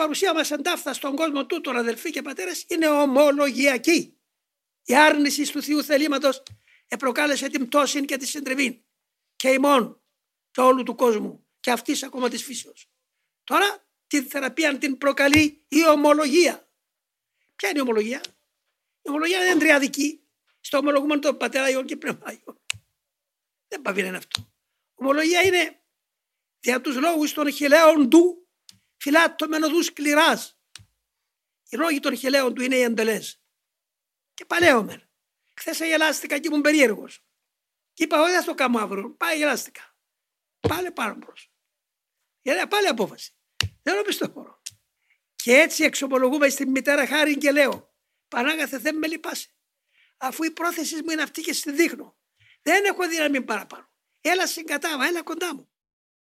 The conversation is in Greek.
παρουσία μας εντάφθα στον κόσμο τούτον αδελφοί και πατέρες είναι ομολογιακή. Η άρνηση του Θεού θελήματος επροκάλεσε την πτώση και τη συντριβή και ημών και όλου του κόσμου και αυτής ακόμα της φύσεως. Τώρα τη θεραπεία την προκαλεί η ομολογία. Ποια είναι η ομολογία; Η ομολογία δεν είναι τριαδική. Στο ομολογούμε το πατέρα Ιωάννη και πνεύμα Δεν πάει είναι αυτό. Ομολογία είναι δια τους λόγους των χιλέων του φυλάττω με νοδούς σκληράς. Οι λόγοι των χιλέων του είναι οι εντελές. Και παλαιόμεν. Χθες γελάστηκα και ήμουν περίεργος. Και είπα, όχι, θα το κάνω αύριο. Πάει γελάστηκα. Πάλι πάνω μπρος. Γιατί πάλι απόφαση. Δεν το πιστοφόρο. Και έτσι εξομολογούμε στην μητέρα χάρη και λέω, Πανάγαθε δεν με λυπάσαι. Αφού η πρόθεση μου είναι αυτή και στη δείχνω. Δεν έχω δύναμη παραπάνω. Έλα συγκατάβα, έλα κοντά μου.